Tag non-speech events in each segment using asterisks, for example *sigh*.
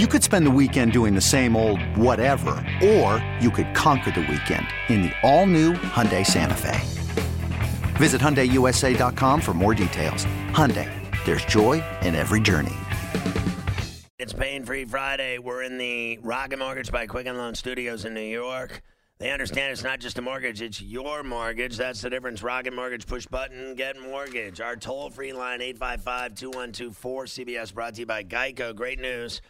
You could spend the weekend doing the same old whatever, or you could conquer the weekend in the all-new Hyundai Santa Fe. Visit HyundaiUSA.com for more details. Hyundai, there's joy in every journey. It's Pain Free Friday. We're in the Rocket Mortgage by Quicken Loan Studios in New York. They understand it's not just a mortgage, it's your mortgage. That's the difference. Rocket Mortgage, push button, get mortgage. Our toll free line, 855 212 4CBS, brought to you by Geico. Great news.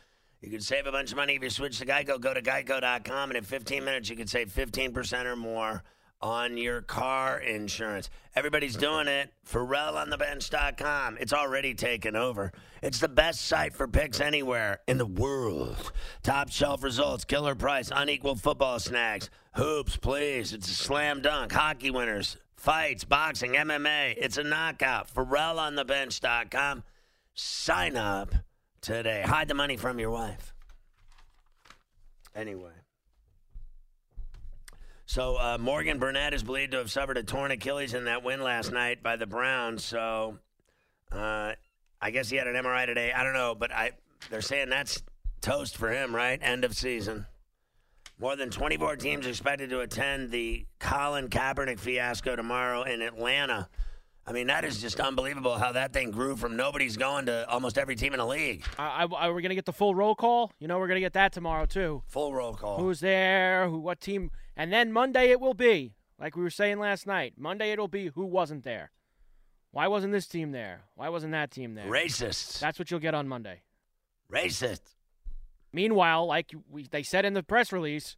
You can save a bunch of money if you switch to Geico. Go to geico.com, and in 15 minutes, you can save 15% or more on your car insurance. Everybody's doing it. FerrallOnTheBench.com. It's already taken over. It's the best site for picks anywhere in the world. Top shelf results, killer price, unequal football snacks, hoops, please. It's a slam dunk. Hockey winners, fights, boxing, MMA. It's a knockout. FerrallOnTheBench.com. Sign up today. Hide the money from your wife. Anyway. So uh, Morgan Burnett is believed to have suffered a torn Achilles in that win last night by the Browns. So uh, I guess he had an MRI today. I don't know, but I they're saying that's toast for him, right? End of season. More than 24 teams expected to attend the Colin Kaepernick fiasco tomorrow in Atlanta. I mean, that is just unbelievable how that thing grew from nobody's going to almost every team in the league. I, I, we're gonna get the full roll call. You know, we're gonna get that tomorrow too. Full roll call. Who's there? Who? What team? And then Monday it will be like we were saying last night. Monday it'll be who wasn't there. Why wasn't this team there? Why wasn't that team there? Racists. That's what you'll get on Monday. Racist. Meanwhile, like we, they said in the press release,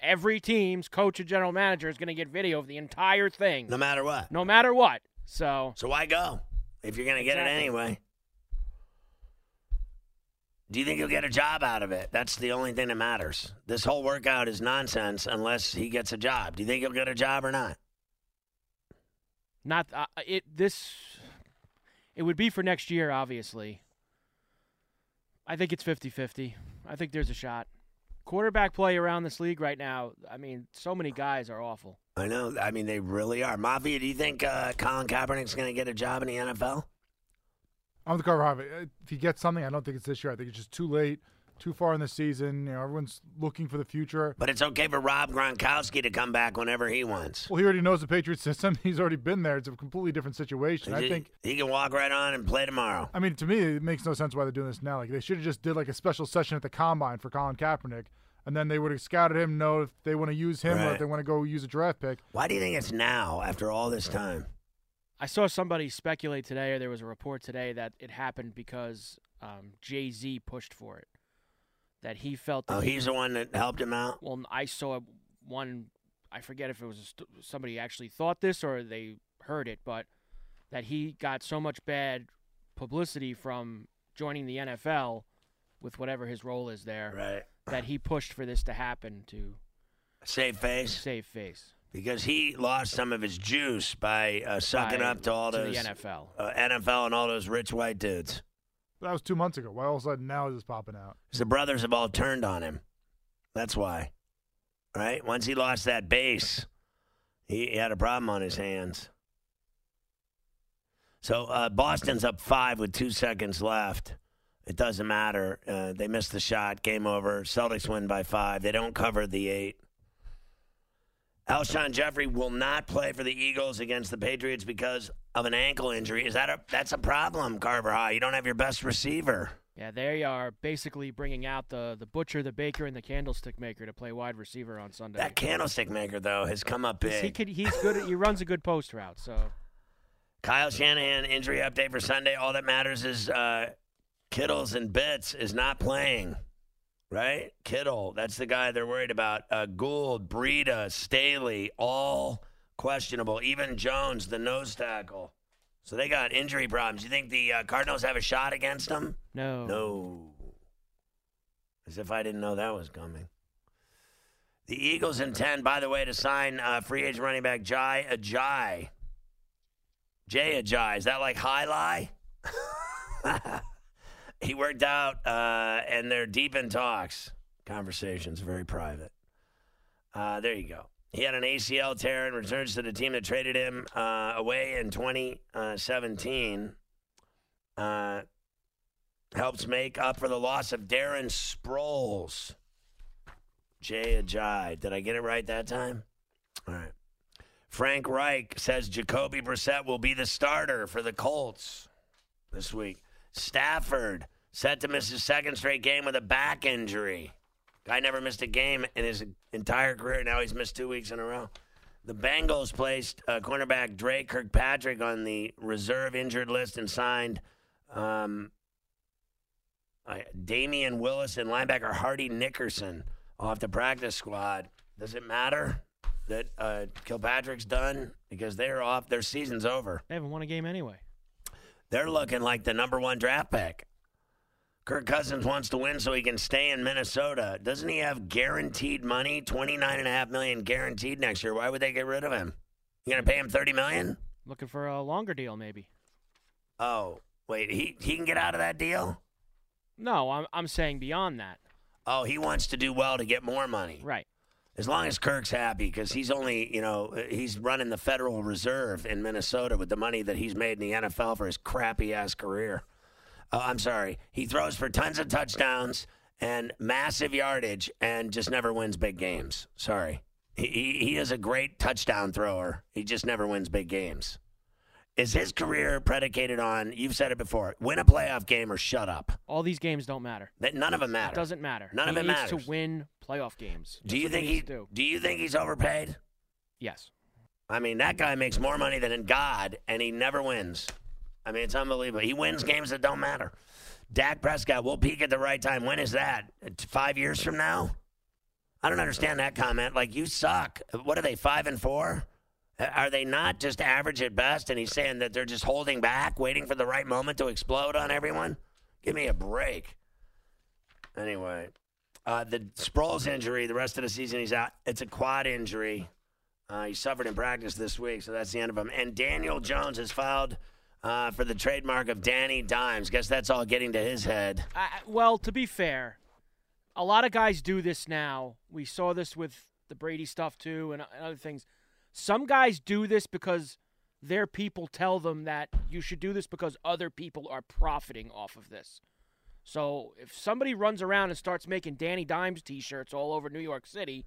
every team's coach and general manager is going to get video of the entire thing, No matter what. no matter what. So So why go if you're going to get it anyway? Do you think he'll get a job out of it? That's the only thing that matters. This whole workout is nonsense unless he gets a job. Do you think he'll get a job or not? not uh, it. This it would be for next year, obviously. I think it's 50-50. I think there's a shot. Quarterback play around this league right now. I mean, so many guys are awful. I know. I mean, they really are. Mafia, do you think uh, Colin Kaepernick's going to get a job in the NFL? I'm with Carver Harvey. If he gets something, I don't think it's this year. I think it's just too late, too far in the season. You know, everyone's looking for the future. But it's okay for Rob Gronkowski to come back whenever he wants. Well, he already knows the Patriot system. *laughs* He's already been there. It's a completely different situation. I think. he can walk right on and play tomorrow. I mean, to me, it makes no sense why they're doing this now. Like they should have just did like a special session at the combine for Colin Kaepernick, and then they would have scouted him, know if they want to use him or if they want to go use a draft pick. Why do you think it's now after all this time? I saw somebody speculate today, or there was a report today that it happened because um, Jay Z pushed for it. That he felt that Oh, he- he's the one that helped him out? Well, I saw one. I forget if it was a st- somebody actually thought this or they heard it, but that he got so much bad publicity from joining the NFL with whatever his role is there Right. That he pushed for this to happen to Save face? save face because he lost some of his juice by uh, sucking By- up to all to those the NFL. uh, NFL and all those rich white dudes. That was two months ago. Why all of a sudden now is this popping out? 'Cause the brothers have all turned on him. That's why. Right? Once he lost that base, he, he had a problem on his hands. So uh, Boston's up five with two seconds left. It doesn't matter. Uh, they missed the shot. Game over. Celtics win by five. They don't cover the eight. Alshon Jeffery will not play for the Eagles against the Patriots because of an ankle injury. Is that a that's a problem, Carver High? You don't have your best receiver. Yeah, they are basically bringing out the the butcher, the baker, and the candlestick maker to play wide receiver on Sunday. That candlestick maker though has come up big. he could, he's good. At, he runs a good post route. So Kyle Shanahan injury update for Sunday. All that matters is uh, Kittles and Bits is not playing. Right? Kittle, that's the guy they're worried about. Uh, Gould, Breida, Staley, all questionable. Even Jones, the nose tackle. So they got injury problems. You think the uh, Cardinals have a shot against them? no, No. As if I didn't know that was coming. The Eagles intend, by the way, to sign uh, free agent running back Jai Ajay. Jay Ajay. Is that like High Lie? *laughs* he worked out, uh, and they're deep in talks. Conversations, very private. Uh, there you go. He had an ACL tear and returns to the team that traded him uh, away in 2017. Uh, helps make up for the loss of Darren Sproles. Jay Ajay. Did I get it right that time? All right. Frank Reich says Jacoby Brissett will be the starter for the Colts this week. Stafford set to miss his second straight game with a back injury. Guy never missed a game in his entire career. Now he's missed two weeks in a row. The Bengals placed uh, cornerback Drake Kirkpatrick on the reserve injured list and signed um, uh, Damion Willis and linebacker Hardy Nickerson off the practice squad. Does it matter that uh, Kilpatrick's done because they're off? Their season's over. They haven't won a game anyway. They're looking like the number one draft pick. Kirk Cousins wants to win so he can stay in Minnesota. Doesn't he have guaranteed money? Twenty nine and a half million guaranteed next year. Why would they get rid of him? You gonna pay him thirty million? Looking for a longer deal, maybe. Oh, wait, he he can get out of that deal? No, I'm I'm saying beyond that. Oh, he wants to do well to get more money. Right. As long as Kirk's happy, because he's only, you know, he's running the Federal Reserve in Minnesota with the money that he's made in the NFL for his crappy ass career. Oh, I'm sorry. He throws for tons of touchdowns and massive yardage and just never wins big games. Sorry. He, he, he is a great touchdown thrower. He just never wins big games. Is his career predicated on, you've said it before, win a playoff game or shut up? All these games don't matter. That None of them matter. It doesn't matter. None he of it needs matters. to win playoff games. Do That's you think he he do? do you think he's overpaid? Yes. I mean, that guy makes more money than God, and he never wins. I mean, it's unbelievable. He wins games that don't matter. Dak Prescott will peak at the right time. When is that? Five years from now? I don't understand that comment. Like, you suck. What are they, five and four? Are they not just average at best? And he's saying that they're just holding back, waiting for the right moment to explode on everyone? Give me a break. Anyway, uh, the Sproles injury, the rest of the season he's out. It's a quad injury. Uh, he suffered in practice this week, so that's the end of him. And Daniel Jones has filed uh, for the trademark of Danny Dimes. Guess that's all getting to his head. Well, to be fair, a lot of guys do this now. We saw this with the Brady stuff too, and, and other things. Some guys do this because their people tell them that you should do this because other people are profiting off of this. So if somebody runs around and starts making Danny Dimes T-shirts all over New York City,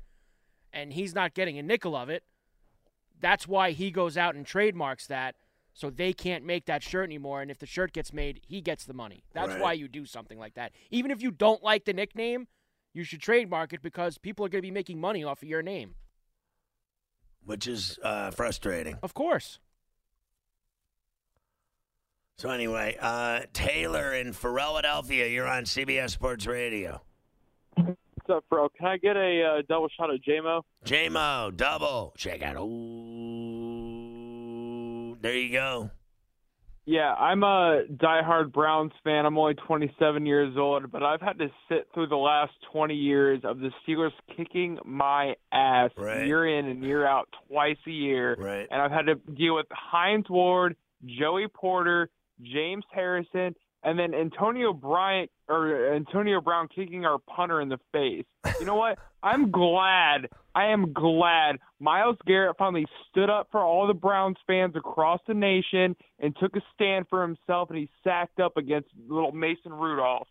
and he's not getting a nickel of it, that's why he goes out and trademarks that. So they can't make that shirt anymore, and if the shirt gets made, he gets the money. That's Right. why you do something like that. Even if you don't like the nickname, you should trademark it because people are going to be making money off of your name. Which is uh, frustrating. Of course. So anyway, uh, Taylor in Philadelphia, you're on CBS Sports Radio. What's up, bro? Can I get a uh, double shot of JMO? JMO, double. Check out. Ooh, there you go. Yeah, I'm a diehard Browns fan. I'm only 27 years old, but I've had to sit through the last 20 years of the Steelers kicking my ass Right. year in and year out twice a year. Right. And I've had to deal with Hines Ward, Joey Porter, James Harrison, and then Antonio Bryant or Antonio Brown kicking our punter in the face. You know what? *laughs* I'm glad. I am glad Myles Garrett finally stood up for all the Browns fans across the nation and took a stand for himself, and he sacked up against little Mason Rudolph.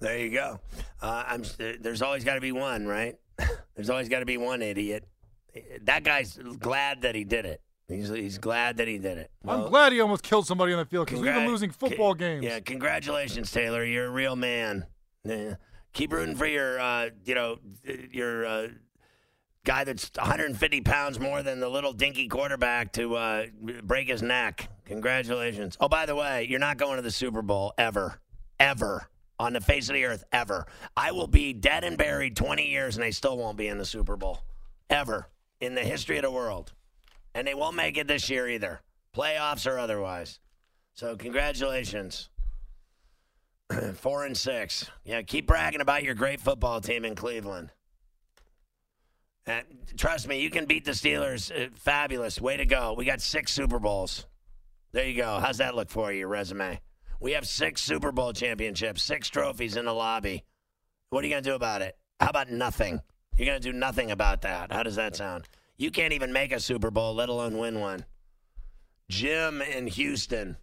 There you go. Uh, I'm. There's always got to be one, right? *laughs* There's always got to be one idiot. That guy's glad that he did it. He's he's glad that he did it. I'm glad he almost killed somebody on the field because we've been losing football ca- games. Yeah, congratulations, Taylor. You're a real man. Yeah. Keep rooting for your, uh, you know, your uh, guy that's 150 pounds more than the little dinky quarterback to uh, break his neck. Congratulations. Oh, by the way, you're not going to the Super Bowl ever, ever on the face of the earth ever. I will be dead and buried 20 years, and I still won't be in the Super Bowl ever in the history of the world. And they won't make it this year either, playoffs or otherwise. So congratulations. *clears throat* Four and six. Yeah, keep bragging about your great football team in Cleveland. And trust me, you can beat the Steelers. Uh, fabulous. Way to go. We got six Super Bowls. There you go. How's that look for you, your resume? We have six Super Bowl championships, six trophies in the lobby. What are you going to do about it? How about nothing? You're going to do nothing about that. How does that sound? You can't even make a Super Bowl, let alone win one. Jim in Houston.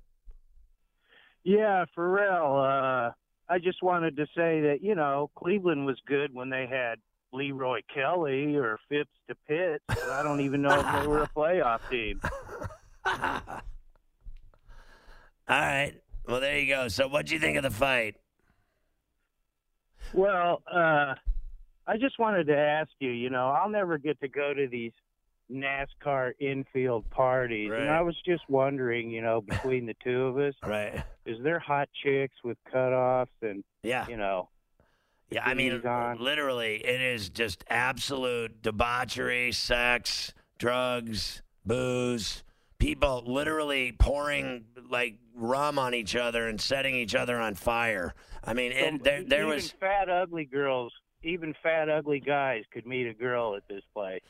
Yeah, for real. Uh, I just wanted to say that you know Cleveland was good when they had Leroy Kelly or Phipps to Pitts, but I don't even know if they were a *laughs* playoff team. All right. Well, there you go. So, what do you think of the fight? Well, uh, I just wanted to ask you. You know, I'll never get to go to these NASCAR infield parties, Right. and I was just wondering, you know, between the two of us, *laughs* Right. is there hot chicks with cutoffs and Yeah. you know? Yeah, I mean, on. literally, it is just absolute debauchery, sex, drugs, booze, people literally pouring like rum on each other and setting each other on fire. I mean, Some- it, there, there even was fat, ugly girls, even fat, ugly guys could meet a girl at this place.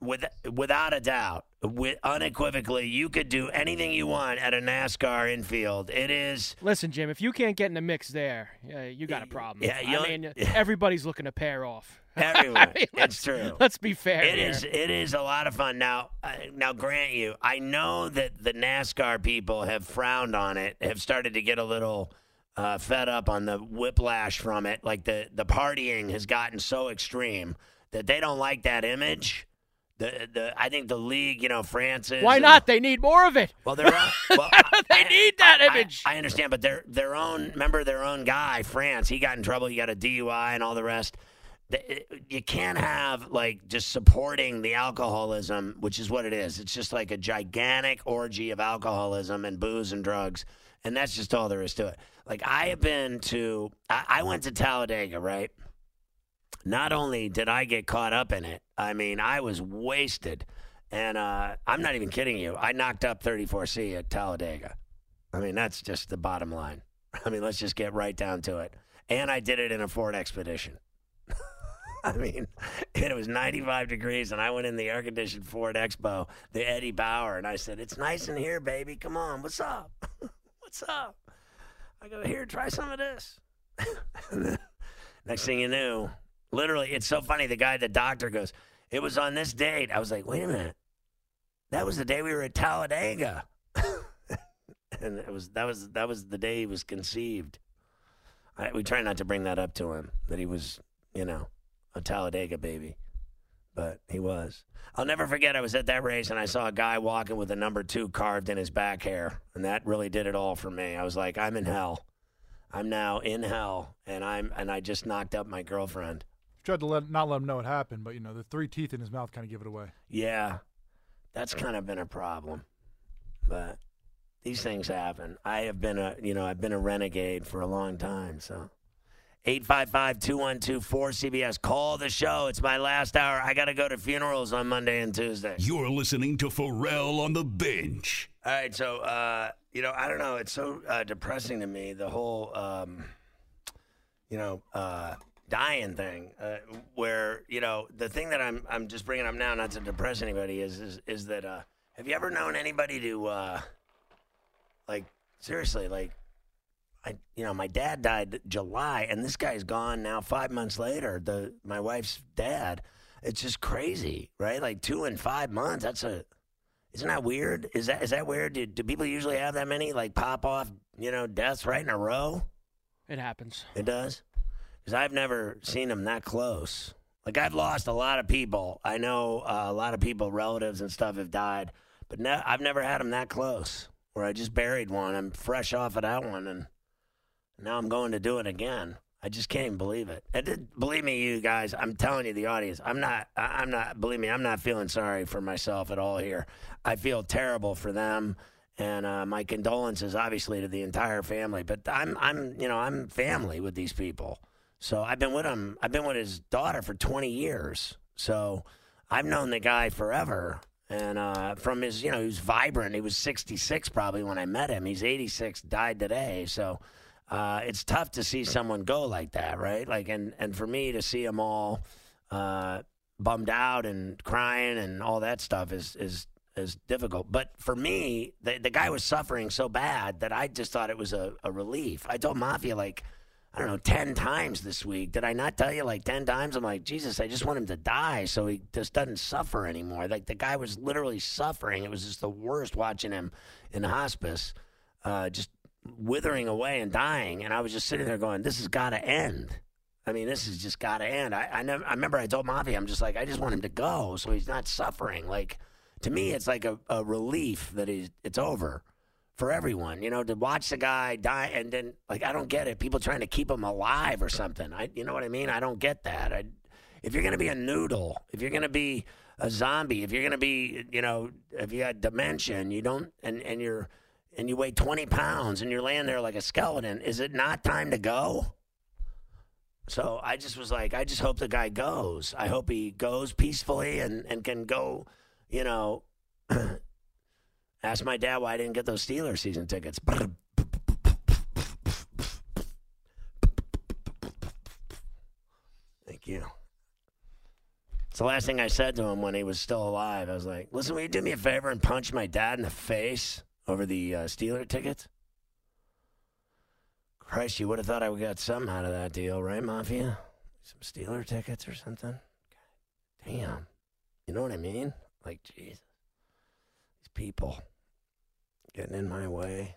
With, without a doubt, with, unequivocally, you could do anything you want at a NASCAR infield. It is. Listen, Jim, if you can't get in the mix there, yeah, you got a problem. Yeah, I mean, *laughs* everybody's looking to pair off. Everyone. *laughs* I mean, It's true. Let's be fair. It here. is. It is a lot of fun. Now, uh, now, grant you, I know that the NASCAR people have frowned on it, have started to get a little uh, fed up on the whiplash from it. Like the the partying has gotten so extreme that they don't like that image. The the I think the league, you know, Francis. Why and- not? They need more of it. *laughs* Well, they're well, *laughs* They I- need that I- I- image. I, understand, but their their own remember their own guy, France. He got in trouble. He got a DUI and all the rest. The- You can't have like just supporting the alcoholism, which is what it is. It's just like a gigantic orgy of alcoholism and booze and drugs, and that's just all there is to it. Like I have been to, I, I went to Talladega, right? Not only did I get caught up in it, I mean, I was wasted. And uh, I'm not even kidding you. I knocked up 34C at Talladega. I mean, that's just the bottom line. *laughs* I mean, let's just get right down to it. And I did it in a Ford Expedition. *laughs* I mean, it was 95 degrees, and I went in the air conditioned Ford Expo, the Eddie Bauer, and I said, It's nice in here, baby. Come on. What's up? *laughs* What's up? I go, Here, try some of this. Next thing you knew, literally, it's so funny. The guy, the doctor goes, It was on this date. I was like, Wait a minute. That was the day we were at Talladega. *laughs* and it was that was that was the day he was conceived. I, we try not to bring that up to him that he was, you know, a Talladega baby, but he was. I'll never forget. I was at that race and I saw a guy walking with a number two carved in his back hair, and that really did it all for me. I was like, I'm in hell. I'm now in hell, and I'm and I just knocked up my girlfriend. Tried to let not let him know it happened, but you know the three teeth in his mouth kind of give it away. Yeah, that's kind of been a problem, but these things happen. I have been a you know I've been a renegade for a long time, so. 855-212-4CBS. Call the show. It's my last hour. I got to go to funerals on Monday and Tuesday. You're listening to Ferrall on the bench. All right, so uh, you know, I don't know. It's so uh, depressing to me the whole, um, you know, uh, dying thing. Uh, where you know the thing that I'm I'm just bringing up now, not to depress anybody, is is, is that uh, have you ever known anybody to uh, like seriously like. I, you know, my dad died July, and this guy's gone now. Five months later, the my wife's dad. It's just crazy, right? Like two and five months. That's a isn't that weird? Is that is that weird? Do, do people usually have that many like pop off, you know, deaths right in a row? It happens. It does. Because I've never seen them that close. Like I've lost a lot of people. I know uh, a lot of people, relatives and stuff, have died, but I've never had them that close. Where I just buried one. I'm fresh off of that one, and now I'm going to do it again. I just can't believe it. And believe me, you guys, I'm telling you, the audience, I'm not, I'm not, believe me, I'm not feeling sorry for myself at all here. I feel terrible for them. And uh, my condolences, obviously, to the entire family. But I'm, I'm, you know, I'm family with these people. So I've been with him. I've been with his daughter for 20 years. So I've known the guy forever. And uh, from his, you know, he was vibrant. He was 66 probably when I met him. He's 86, died today. So uh, it's tough to see someone go like that, right? Like, and and for me to see them all uh, bummed out and crying and all that stuff is is is difficult. But for me, the the guy was suffering so bad that I just thought it was a, a relief. I told Mafia like. I don't know, 10 times this week. Did I not tell you like 10 times? I'm like, Jesus, I just want him to die so he just doesn't suffer anymore. Like the guy was literally suffering. It was just the worst watching him in hospice. Uh, just withering away and dying, and I was just sitting there going, "This has got to end." I mean, this has just got to end. I I, never, I remember I told Mafia, I'm just like, I just want him to go so he's not suffering. Like to me, it's like a, a relief that he's it's over for everyone. You know, to watch the guy die and then like I don't get it. People trying to keep him alive or something. I you know what I mean? I don't get that. I, if you're gonna be a noodle, if you're gonna be a zombie, if you're gonna be you know if you got dementia and you don't and and you're and you weigh 20 pounds and you're laying there like a skeleton, is it not time to go? So I just was like, I just hope the guy goes. I hope he goes peacefully and, and can go, you know. *clears throat* ask my dad why I didn't get those Steelers season tickets. Thank you. It's the last thing I said to him when he was still alive. I was like, listen, will you do me a favor and punch my dad in the face over the uh, Steeler tickets? Christ, you would have thought I would get something out of that deal, right, Mafia? Some Steeler tickets or something? God damn. You know what I mean? Like, Jesus. These people getting in my way.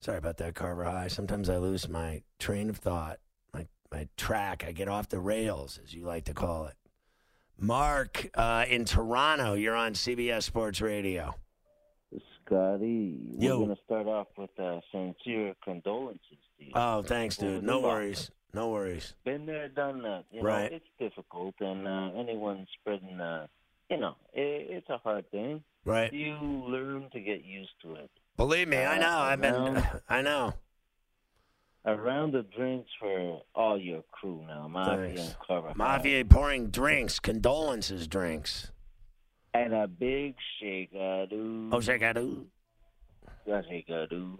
Sorry about that, Carver High. Sometimes I lose my train of thought, my, my track. I get off the rails, as you like to call it. Mark uh, in Toronto, you're on CBS Sports Radio. Scotty, we're Yo. going to start off with uh, sincere condolences to you. Oh, thanks, dude. No worries. No worries. Been there, done that. You Right. know, it's difficult, and uh, anyone spreading, uh, you know, it, it's a hard thing. Right. You learn to get used to it. Believe me, I Uh, know. I've been. *laughs* I know. A round of drinks for all your crew now, Mafia Thanks. and. High. Mafia pouring drinks, condolences drinks. And a big shake, dude. Oh, shake I do. shake, uh, dude.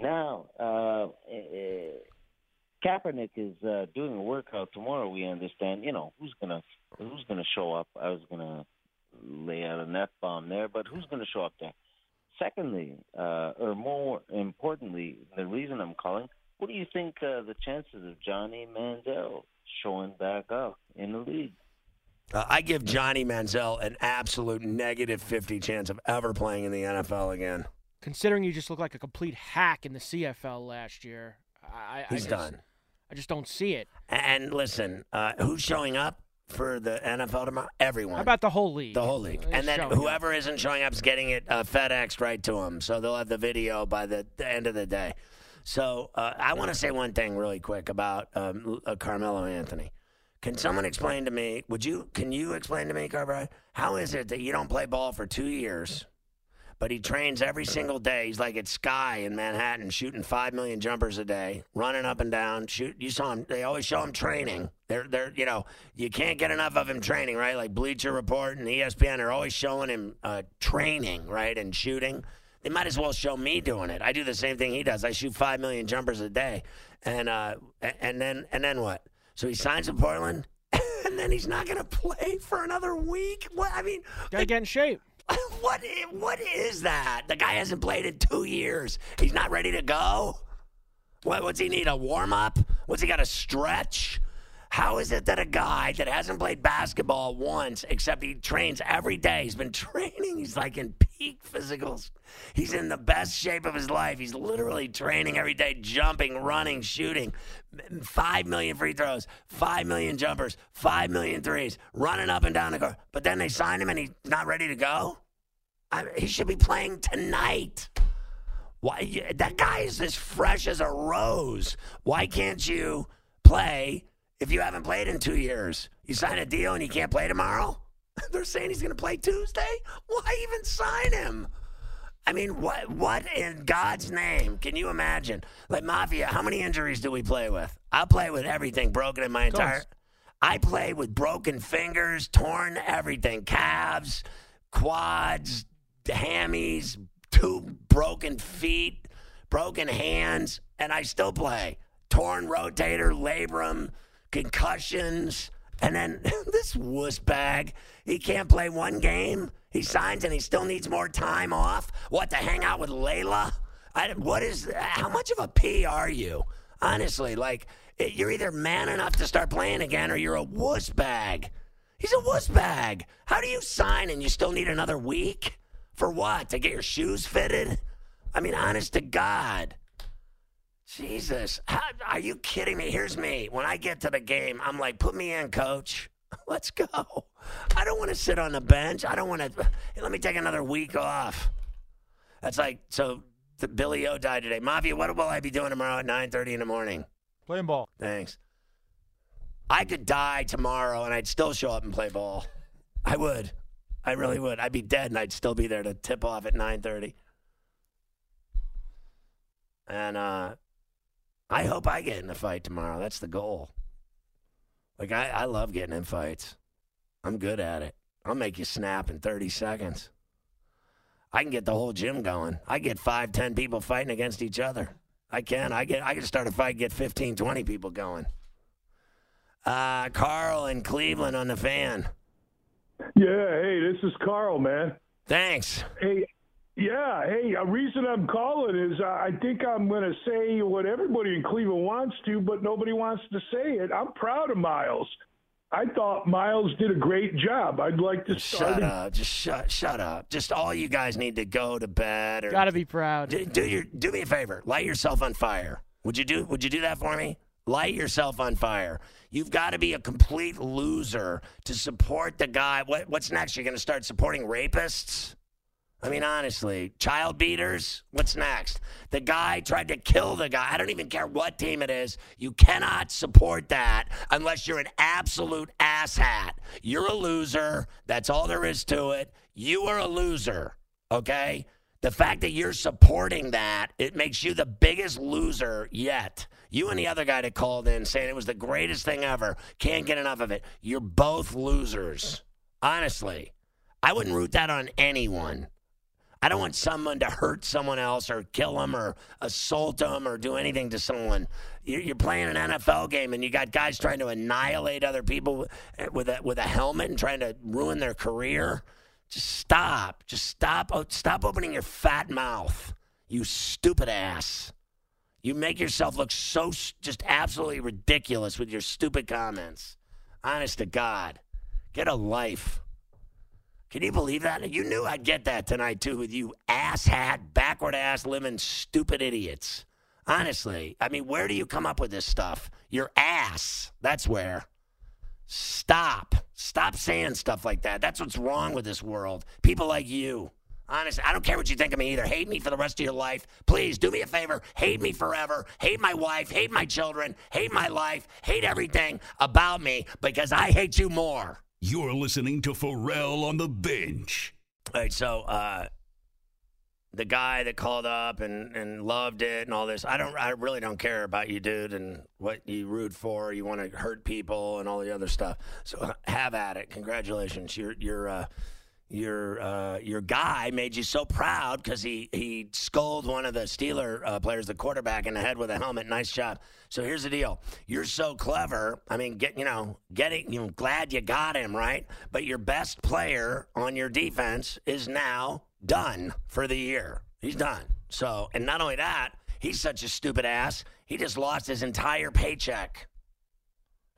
Now, uh, uh, Kaepernick is uh, doing a workout tomorrow. We understand. You know who's gonna who's gonna show up. I was gonna lay out an f bomb there, but who's gonna show up there? Secondly, uh, or more importantly, the reason I'm calling. What do you think uh, the chances of Johnny Manziel showing back up in the league? Uh, I give Johnny Manziel an absolute negative 50 chance of ever playing in the NFL again. Considering you just look like a complete hack in the CFL last year, I, I He's just, done. I just don't see it. And listen, uh, who's showing up for the NFL tomorrow? Everyone. How about the whole league? the whole league. And then showing up. whoever isn't showing up is getting it uh, FedExed right to them. So they'll have the video by the, the end of the day. So uh, I want to say one thing really quick about um, uh, Carmelo Anthony. Can someone explain to me? Would you? Can you explain to me, Carver? How is it that you don't play ball for two years, but he trains every single day? He's like at Sky in Manhattan, shooting five million jumpers a day, running up and down. Shoot, you saw him. They always show him training. They're, they're, you know, you can't get enough of him training, right? Like Bleacher Report and ESPN are always showing him uh, training, right, and shooting. They might as well show me doing it. I do the same thing he does. I shoot five million jumpers a day, and uh, and then and then what? So he signs with Portland, *laughs* and then he's not going to play for another week. What I mean, Gotta get in shape. *laughs* what i- what is that? The guy hasn't played in two years. He's not ready to go. What what's he need? A warm up? What's he got to stretch? How is it that a guy that hasn't played basketball once, except he trains every day, he's been *laughs* training, he's like in peak physicals. He's in the best shape of his life. He's literally training every day, jumping, running, shooting. Five million free throws, five million jumpers, five million threes, running up and down the court. But then they sign him and he's not ready to go? I, he should be playing tonight. Why that guy is as fresh as a rose. Why can't you play if you haven't played in two years? You sign a deal and you can't play tomorrow. *laughs* They're saying he's going to play Tuesday. Why even sign him? I mean, what what in God's name can you imagine? Like Mafia, how many injuries do we play with? I play with everything broken in my entire. I play with broken fingers, torn everything, calves, quads, hammies, two broken feet, broken hands, and I still play. Torn rotator, labrum, concussions, and then *laughs* this wuss bag. He can't play one game. He signs and he still needs more time off. What to hang out with Layla? I, what is? How much of a P are you? Honestly, like you're either man enough to start playing again, or you're a wuss bag. He's a wuss bag. How do you sign and you still need another week? For what? To get your shoes fitted? I mean, honest to God. Jesus. How, are you kidding me? Here's me. When I get to the game, I'm like, put me in, coach. *laughs* Let's go. I don't want to sit on the bench. I don't want to. Hey, let me take another week off. That's like, so the Billy O died today. Mafia, what will I be doing tomorrow at 9.30 in the morning? Playing ball. Thanks. I could die tomorrow and I'd still show up and play ball. I would. I really would. I'd be dead and I'd still be there to tip off at 9:30. And uh I hope I get in a fight tomorrow. That's the goal. Like I, I love getting in fights. I'm good at it. I'll make you snap in 30 seconds. I can get the whole gym going. I get five, ten people fighting against each other. I can. I get. I can start a fight, get 15, 20 people going. Uh, Carl in Cleveland on the fan. Yeah, hey, this is Carl, man. Thanks. Hey, yeah, hey, a reason I'm calling is uh, I think I'm going to say what everybody in Cleveland wants to, but nobody wants to say it. I'm proud of Myles. I thought Myles did a great job. I'd like to start. Shut up. Just shut. Shut up. Just all you guys need to go to bed or Got to be proud. do, do your do me a favor. Light yourself on fire. Would you do Would you do that for me? Light yourself on fire. You've got to be a complete loser to support the guy. What, what's next? You're going to start supporting rapists? I mean, honestly, child beaters? What's next? The guy tried to kill the guy. I don't even care what team it is. You cannot support that unless you're an absolute asshat. You're a loser. That's all there is to it. You are a loser, okay? The fact that you're supporting that, it makes you the biggest loser yet. You and the other guy that called in saying it was the greatest thing ever, can't get enough of it. You're both losers. Honestly, I wouldn't root that on anyone. I don't want someone to hurt someone else or kill them or assault them or do anything to someone. You're playing an NFL game and you got guys trying to annihilate other people with a, with a helmet and trying to ruin their career. Just stop. Just stop. Stop opening your fat mouth. You stupid ass. You make yourself look so just absolutely ridiculous with your stupid comments. Honest to God. Get a life. Can you believe that? You knew I'd get that tonight too with you asshat, backward ass living stupid idiots. Honestly, I mean, where do you come up with this stuff? Your ass. That's where. Stop. Stop saying stuff like that. That's what's wrong with this world. People like you. Honestly, I don't care what you think of me either. Hate me for the rest of your life. Please do me a favor. Hate me forever. Hate my wife. Hate my children. Hate my life. Hate everything about me because I hate you more. You're listening to Ferrall on the bench. All right, so uh, the guy that called up and, and loved it and all this, I don't, I really don't care about you, dude, and what you root for. You want to hurt people and all the other stuff. So have at it. Congratulations. You're, you're, uh, your uh, your guy made you so proud because he he scolded one of the Steeler uh, players, the quarterback, in the head with a helmet. Nice job. So here's the deal: you're so clever. I mean, get you know, getting you know, glad you got him right. But your best player on your defense is now done for the year. He's done. So, and not only that, he's such a stupid ass. He just lost his entire paycheck.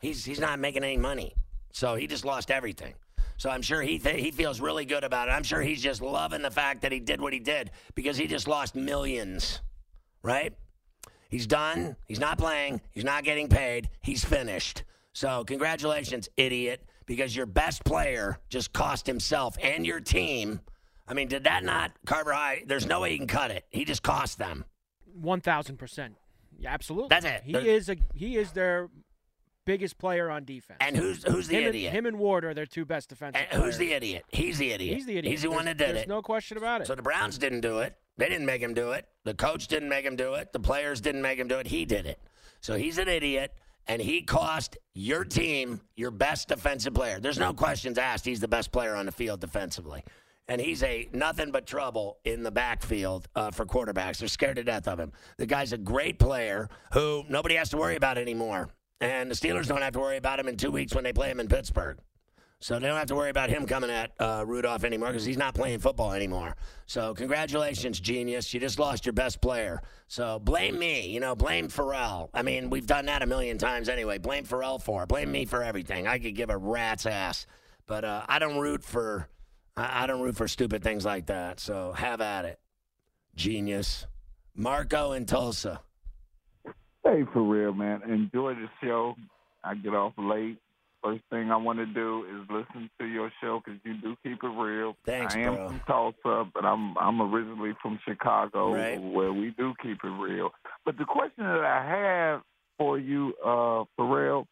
He's he's not making any money, so he just lost everything. So I'm sure he th- he feels really good about it. I'm sure he's just loving the fact that he did what he did because he just lost millions, right? He's done. He's not playing. He's not getting paid. He's finished. So congratulations, idiot, because your best player just cost himself and your team. I mean, did that not Carver High? There's no way you can cut it. He just cost them. One thousand percent. Yeah, absolutely. That's it. He There- is a he is their biggest player on defense. And who's who's the him idiot? And, him and Ward are their two best defensive And who's players. the idiot? He's the idiot. He's the idiot. He's the one that did it. there's it. no question about it. So the Browns didn't do it. They didn't make him do it. The coach didn't make him do it. The players didn't make him do it. He did it. So he's an idiot, and he cost your team your best defensive player. There's no questions asked. He's the best player on the field defensively. And he's a nothing but trouble in the backfield uh, for quarterbacks. They're scared to death of him. The guy's a great player who nobody has to worry about anymore. And the Steelers don't have to worry about him in two weeks when they play him in Pittsburgh. So they don't have to worry about him coming at uh, Rudolph anymore because he's not playing football anymore. So congratulations, genius. You just lost your best player. So blame me. You know, blame Ferrall. I mean, we've done that a million times anyway. Blame Ferrall for it. Blame me for everything. I could give a rat's ass. But uh, I don't root for I, I don't root for stupid things like that. So have at it. Genius. Marco in Tulsa. Hey, for real, man. Enjoy the show. I get off late. First thing I want to do is listen to your show because you do keep it real. Thanks, I am bro. from Tulsa, but I'm I'm originally from Chicago, Right. where we do keep it real. But the question that I have for you, uh, Ferrall,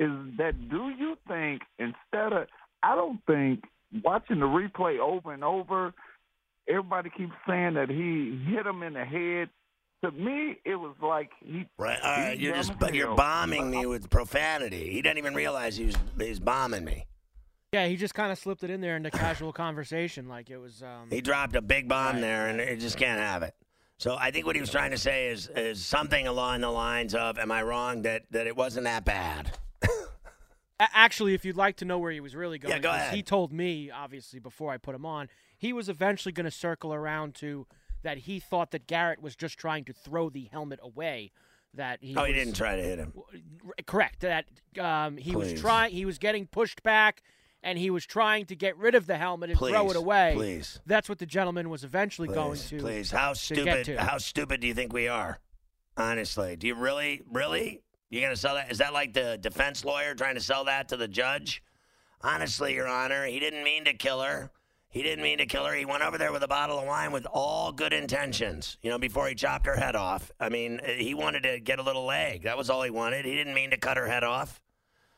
is that do you think instead of I don't think watching the replay over and over, everybody keeps saying that he hit him in the head. To me, it was like he Right. All right. he's You're just but you're bombing me with profanity. He didn't even realize he was he's bombing me. Yeah, he just kind of slipped it in there into casual *sighs* conversation, like it was. Um, He dropped a big bomb there, and it just can't have it. So I think what he was trying to say is is something along the lines of, "Am I wrong that that it wasn't that bad?" *laughs* Actually, if you'd like to know where he was really going, Yeah, go 'cause ahead. he told me, obviously, before I put him on, he was eventually going to circle around to that he thought that Garrett was just trying to throw the helmet away. That he oh, he didn't try to hit him. Correct. That um, he was trying. He was getting pushed back, and he was trying to get rid of the helmet and throw it away. please. That's what the gentleman was eventually going to. please. How stupid? to. How stupid do you think we are? Honestly, do you really, really? You're gonna sell that? Is that like the defense lawyer trying to sell that to the judge? Honestly, Your Honor, he didn't mean to kill her. He didn't mean to kill her. He went over there with a bottle of wine with all good intentions. You know, before he chopped her head off. I mean, he wanted to get a little leg. That was all he wanted. He didn't mean to cut her head off.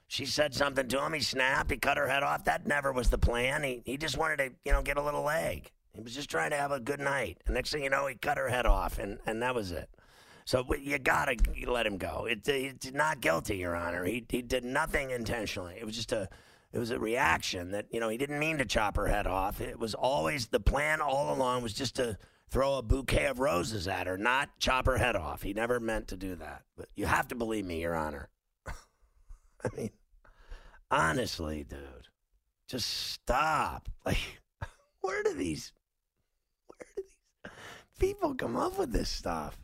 She said something to him. He snapped. He cut her head off. That never was the plan. He he just wanted to, you know, get a little leg. He was just trying to have a good night. And next thing you know, he cut her head off, and and that was it. So you gotta let him go. It, it's not guilty, Your Honor. He he did nothing intentionally. It was just a it was a reaction that you know he didn't mean to chop her head off. It was always the plan all along was just to throw a bouquet of roses at her, not chop her head off. He never meant to do that. But you have to believe me, Your Honor. *laughs* I mean, honestly, dude, just stop. *laughs* Like, where do these, where do these people come up with this stuff?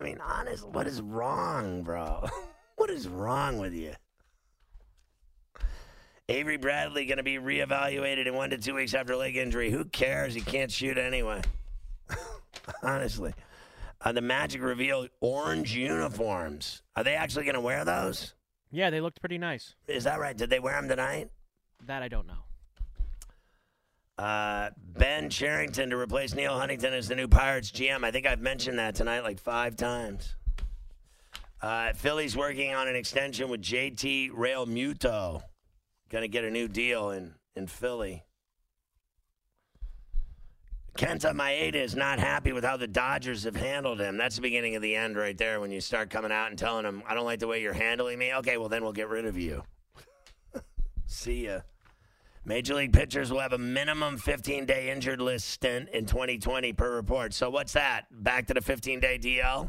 I mean, honest, what is wrong, bro? *laughs* what is wrong with you? Avery Bradley going to be reevaluated in one to two weeks after leg injury. Who cares? He can't shoot anyway. *laughs* Honestly. Uh, the Magic revealed orange uniforms. Are they actually going to wear those? Yeah, they looked pretty nice. Is that right? Did they wear them tonight? That I don't know. Uh, ben Cherington to replace Neil Huntington as the new Pirates GM. I think I've mentioned that tonight like five times. Uh, Philly's working on an extension with JT Realmuto. Going to get a new deal in, in Philly. Kenta Maeda is not happy with how the Dodgers have handled him. That's the beginning of the end right there when you start coming out and telling him, I don't like the way you're handling me. Okay, well, then we'll get rid of you. *laughs* See ya. Major League pitchers will have a minimum 15 day injured list stint in 2020 per report. So, what's that? Back to the 15 day DL?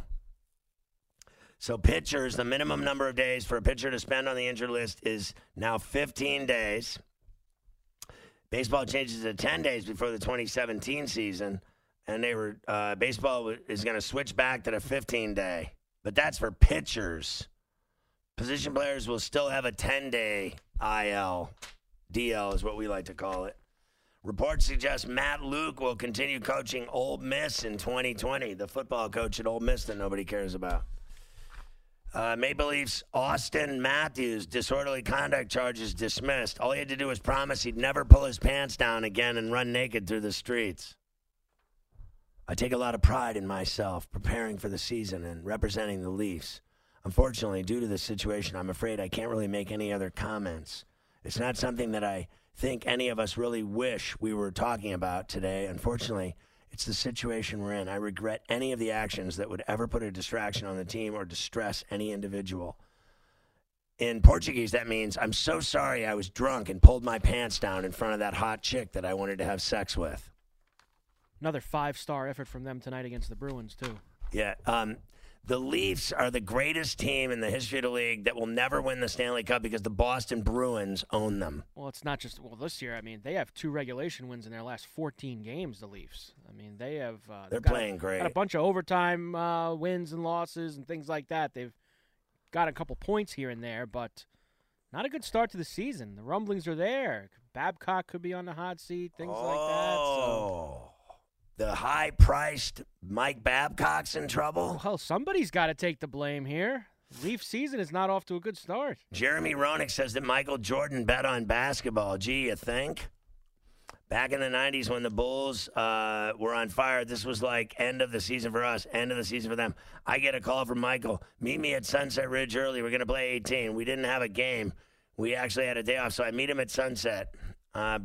So, pitchers, the minimum number of days for a pitcher to spend on the injured list is now 15 days. Baseball changes to 10 days before the 2017 season, and they were uh, baseball is going to switch back to the 15 day, but that's for pitchers. Position players will still have a 10 day IL. DL is what we like to call it. Reports suggest Matt Luke will continue coaching Ole Miss in 2020, the football coach at Ole Miss that nobody cares about. Uh, Maple Leafs Auston Matthews disorderly conduct charges dismissed. All he had to do was promise he'd never pull his pants down again and run naked through the streets. I take a lot of pride in myself preparing for the season and representing the Leafs. Unfortunately, due to the situation, I'm afraid I can't really make any other comments. It's not something that I think any of us really wish we were talking about today. Unfortunately, it's the situation we're in. I regret any of the actions that would ever put a distraction on the team or distress any individual. In Portuguese, that means I'm so sorry I was drunk and pulled my pants down in front of that hot chick that I wanted to have sex with. Another five star effort from them tonight against the Bruins, too. Yeah. Um, the Leafs are the greatest team in the history of the league that will never win the Stanley Cup because the Boston Bruins own them. Well, it's not just well this year. I mean, they have two regulation wins in their last 14 games. The Leafs. I mean, they have. Uh, They're got a- playing great. Got a bunch of overtime uh, wins and losses and things like that. They've got a couple points here and there, but not a good start to the season. The rumblings are there. Babcock could be on the hot seat. Things like that. So. Oh. the high-priced Mike Babcock's in trouble. Well, somebody's got to take the blame here. Leaf season is not off to a good start. Jeremy Roenick says that Michael Jordan bet on basketball. Gee, you think? Back in the 90s when the Bulls uh, were on fire, this was like end of the season for us, end of the season for them. I get a call from Michael. Meet me at Sunset Ridge early. We're going to play 18. We didn't have a game. We actually had a day off, so I meet him at Sunset. Uh,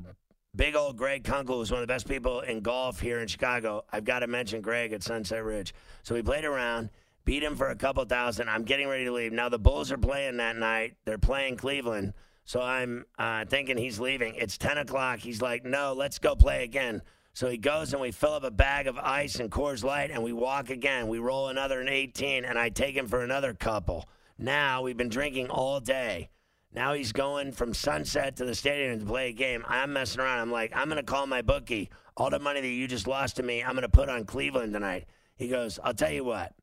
big old Greg Kunkel was one of the best people in golf here in Chicago. I've got to mention Greg at Sunset Ridge. So we played around, beat him for a couple thousand. I'm getting ready to leave. Now the Bulls are playing that night. They're playing Cleveland. So I'm uh, thinking he's leaving. It's 10 o'clock. He's like, no, let's go play again. So he goes and we fill up a bag of ice and Coors Light and we walk again. We roll another an 18 and I take him for another couple. Now we've been drinking all day. Now he's going from sunset to the stadium to play a game. I'm messing around. I'm like, I'm going to call my bookie. All the money that you just lost to me, I'm going to put on Cleveland tonight. He goes, I'll tell you what.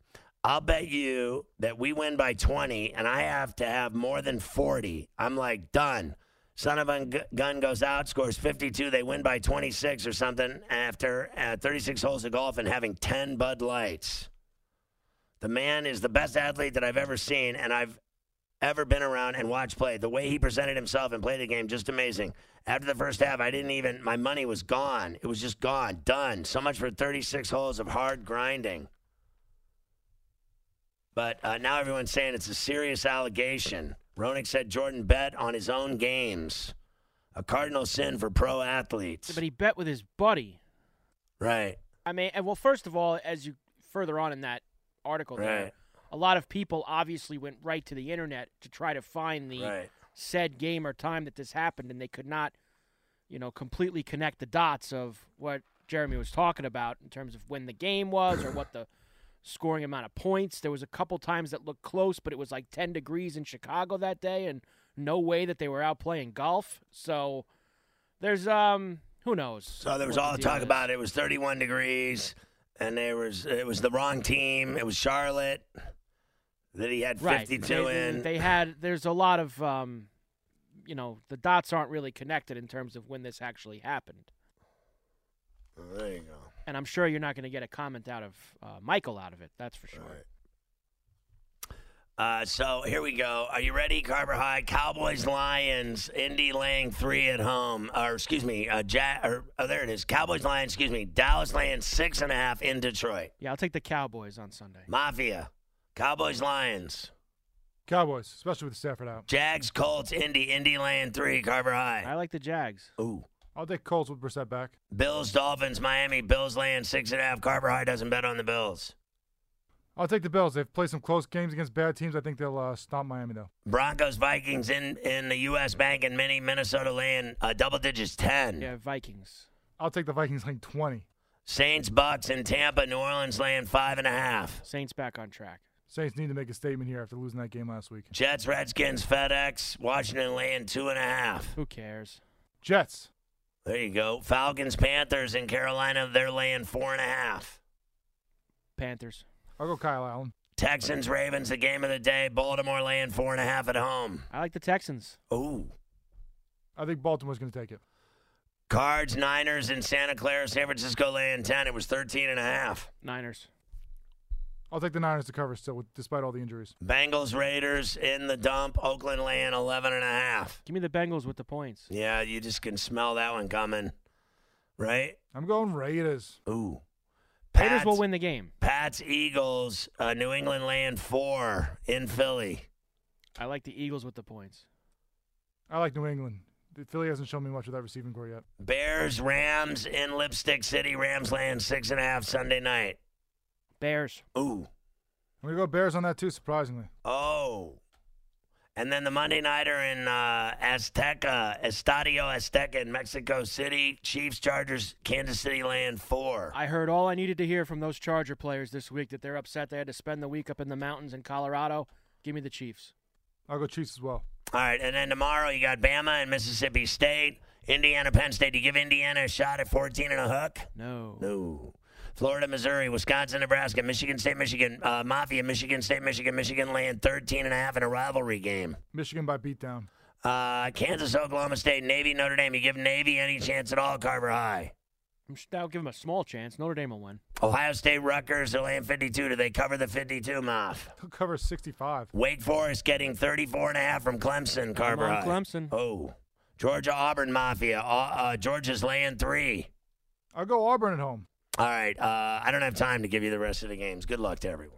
I'll bet you that we win by 20 and I have to have more than 40. I'm like, done. Son of a gun goes out, scores 52. They win by 26 or something after uh, 36 holes of golf and having 10 Bud Lights. The man is the best athlete that I've ever seen, and I've ever been around and watched play. The way he presented himself and played the game, just amazing. After the first half, I didn't even, my money was gone. It was just gone, done. So much for 36 holes of hard grinding. But uh, now everyone's saying it's a serious allegation. Roenick said Jordan bet on his own games. A cardinal sin for pro athletes. But he bet with his buddy. Right. I mean, and well, first of all, as you further on in that article, there, Right. A lot of people obviously went right to the internet to try to find the Right. said game or time that this happened, and they could not, you know, completely connect the dots of what Jeremy was talking about in terms of when the game was or what the *coughs* scoring amount of points. There was a couple times that looked close, but it was like 10 degrees in Chicago that day, and no way that they were out playing golf. So there's um, who knows? So there was all the the talk is. about it was 31 degrees, and there was it was the wrong team. It was Charlotte that he had right. 52 they, in. They had there's a lot of um, you know, the dots aren't really connected in terms of when this actually happened. there you go. And I'm sure you're not going to get a comment out of uh, Michael out of it. That's for sure. Uh, so here we go. Are you ready, Carver High? Cowboys, Lions, Indy laying three at home. Or excuse me, uh, ja- or, oh, there it is. Cowboys, Lions. Excuse me. Dallas laying six and a half in Detroit. Yeah, I'll take the Cowboys on Sunday. Mafia, Cowboys, Lions, Cowboys, especially with Stafford out. Jags, Colts, Indy, Indy Land three. Carver High. I like the Jags. Ooh. I'll take Colts with Brissett back. Bills, Dolphins, Miami, Bills Land six and a half. Carver High doesn't bet on the Bills. I'll take the Bills. They've played some close games against bad teams. I think they'll uh, stomp Miami though. Broncos, Vikings in in the U.S. Bank and Mini, Minnesota Land, uh, double digits ten. Yeah, Vikings. I'll take the Vikings like 20. Saints, Bucks in Tampa, New Orleans Land five and a half. Saints back on track. Saints need to make a statement here after losing that game last week. Jets, Redskins, FedEx, Washington laying two and a half. Who cares? Jets. There you go. Falcons, Panthers in Carolina, they're laying four and a half. Panthers. I'll go Kyle Allen. Texans, Ravens, the game of the day. Baltimore laying four and a half at home. I like the Texans. Ooh. I think Baltimore's going to take it. Cards, Niners in Santa Clara, San Francisco laying 10. It was 13 and a half. Niners. I'll take the Niners to cover still, with, despite all the injuries. Bengals, Raiders in the dump. Oakland laying 11 and a half. Give me the Bengals with the points. Yeah, you just can smell that one coming. Right? I'm going Raiders. Ooh. Raiders will win the game. Pats, Eagles, uh, New England laying four in Philly. I like the Eagles with the points. I like New England. Philly hasn't shown me much of that receiving core yet. Bears, Rams in Lipstick City. Rams laying six and a half Sunday night. Bears. Ooh. I'm going to go Bears on that too, surprisingly. Oh. And then the Monday nighter in uh, Azteca, Estadio Azteca in Mexico City. Chiefs, Chargers, Kansas City Land four. I heard all I needed to hear from those Charger players this week that they're upset they had to spend the week up in the mountains in Colorado. Give me the Chiefs. I'll go Chiefs as well. All right, and then tomorrow you got Bama and Mississippi State, Indiana, Penn State. Do you give Indiana a shot at 14 and a hook? No. No. Florida, Missouri, Wisconsin, Nebraska, Michigan State, Michigan, uh, Mafia, Michigan State, Michigan, Michigan laying 13 and a half in a rivalry game. Michigan by beatdown. Uh, Kansas, Oklahoma State, Navy, Notre Dame. You give Navy any chance at all, Carver High? I'm sh- That'll give them a small chance. Notre Dame will win. Ohio State Rutgers are laying 52. Do they cover the 52, Moff? He'll cover 65. Wake Forest getting 34 and a half from Clemson, Carver on, High. Clemson. Oh. Georgia Auburn Mafia. Uh, uh, Georgia's laying three. I'll go Auburn at home. All right. Uh, I don't have time to give you the rest of the games. Good luck to everyone.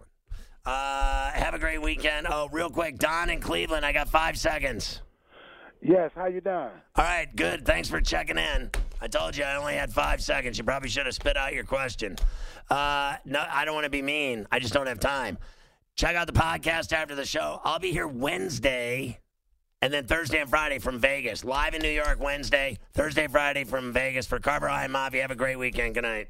Uh, have a great weekend. Oh, real quick, Don in Cleveland. I got five seconds. Yes, how you doing? All right, good. Thanks for checking in. I told you I only had five seconds. You probably should have spit out your question. Uh, no, I don't want to be mean. I just don't have time. Check out the podcast after the show. I'll be here Wednesday and then Thursday and Friday from Vegas. Live in New York Wednesday, Thursday, Friday from Vegas for Carver High and Mafia. Have a great weekend. Good night.